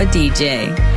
Papa DJ.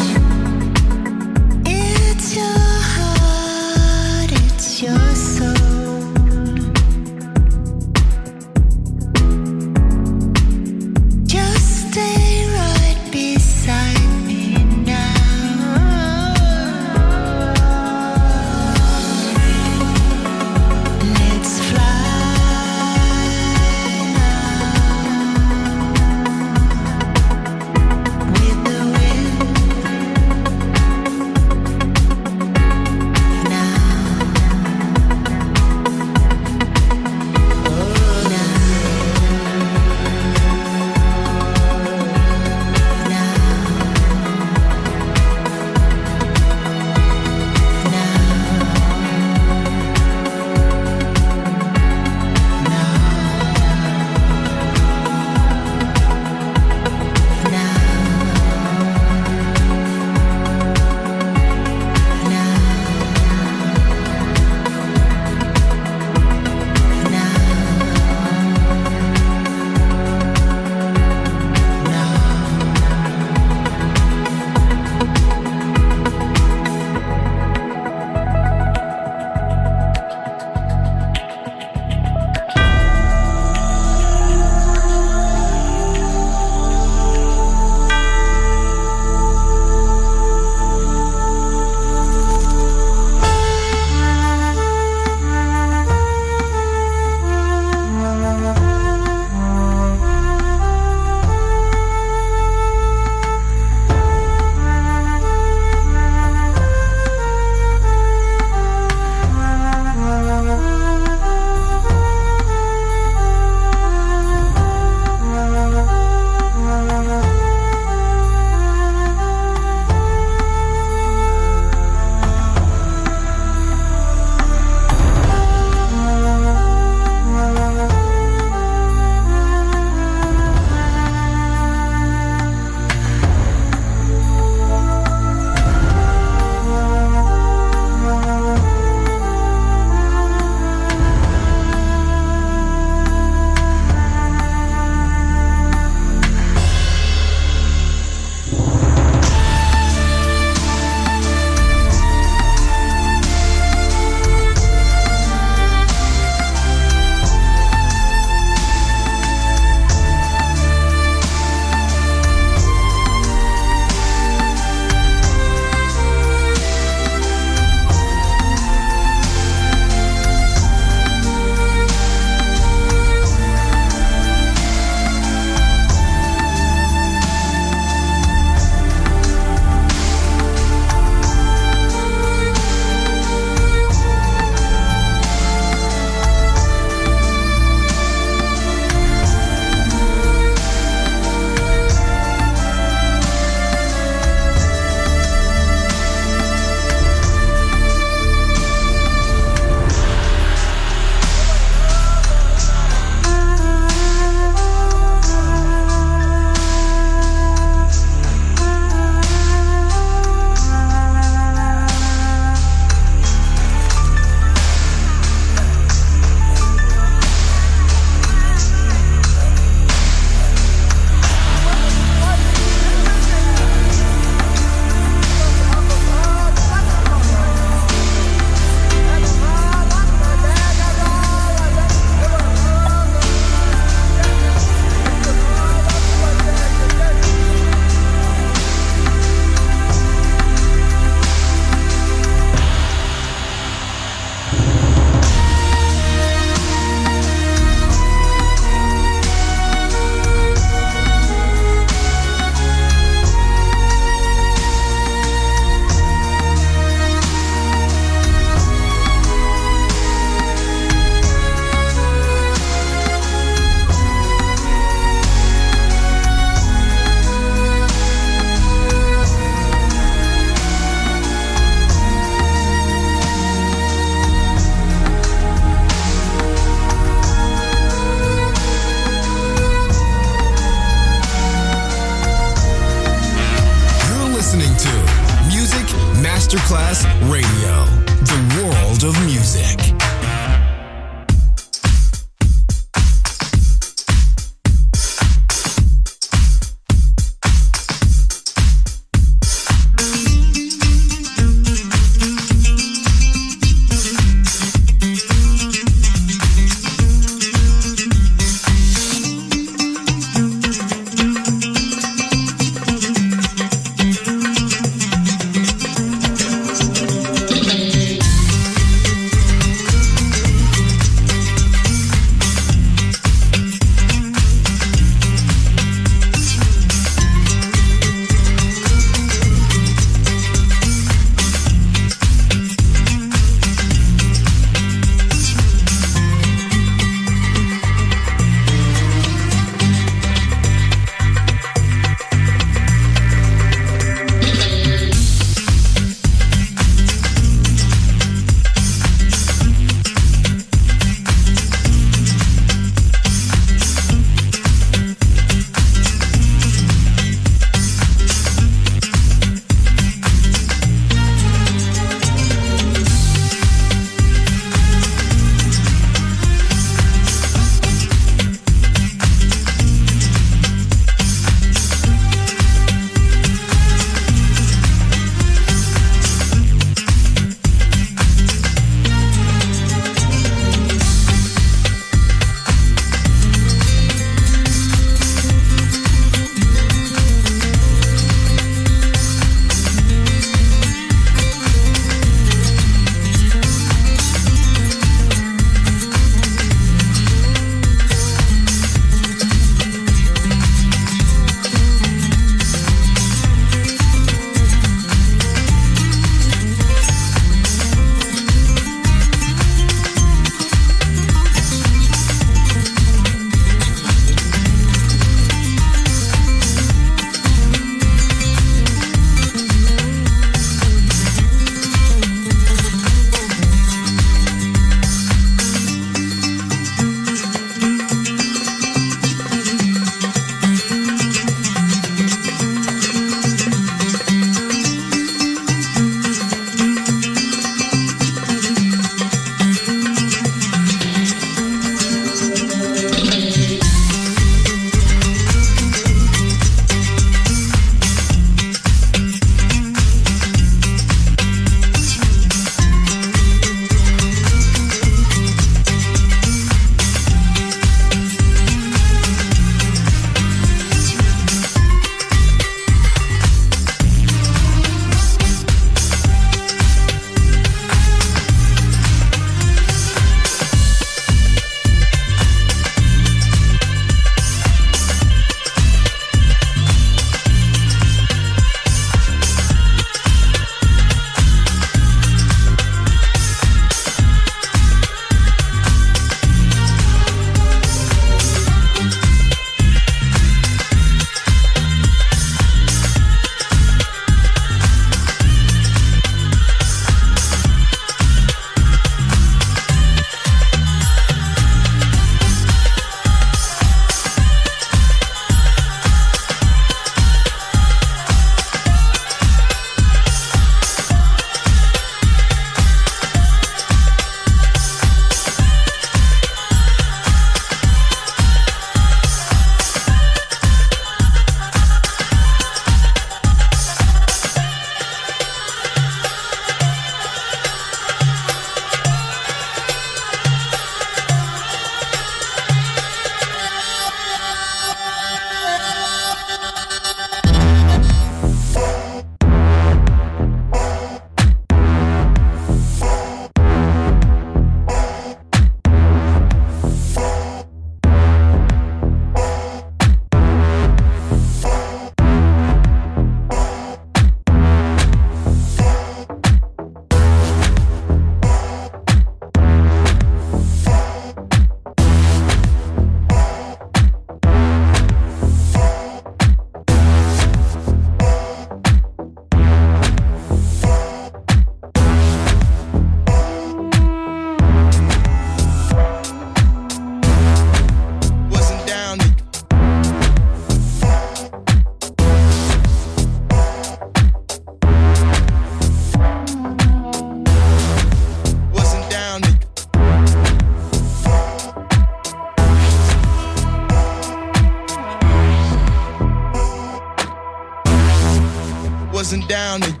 Wasn't down to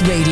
Radio.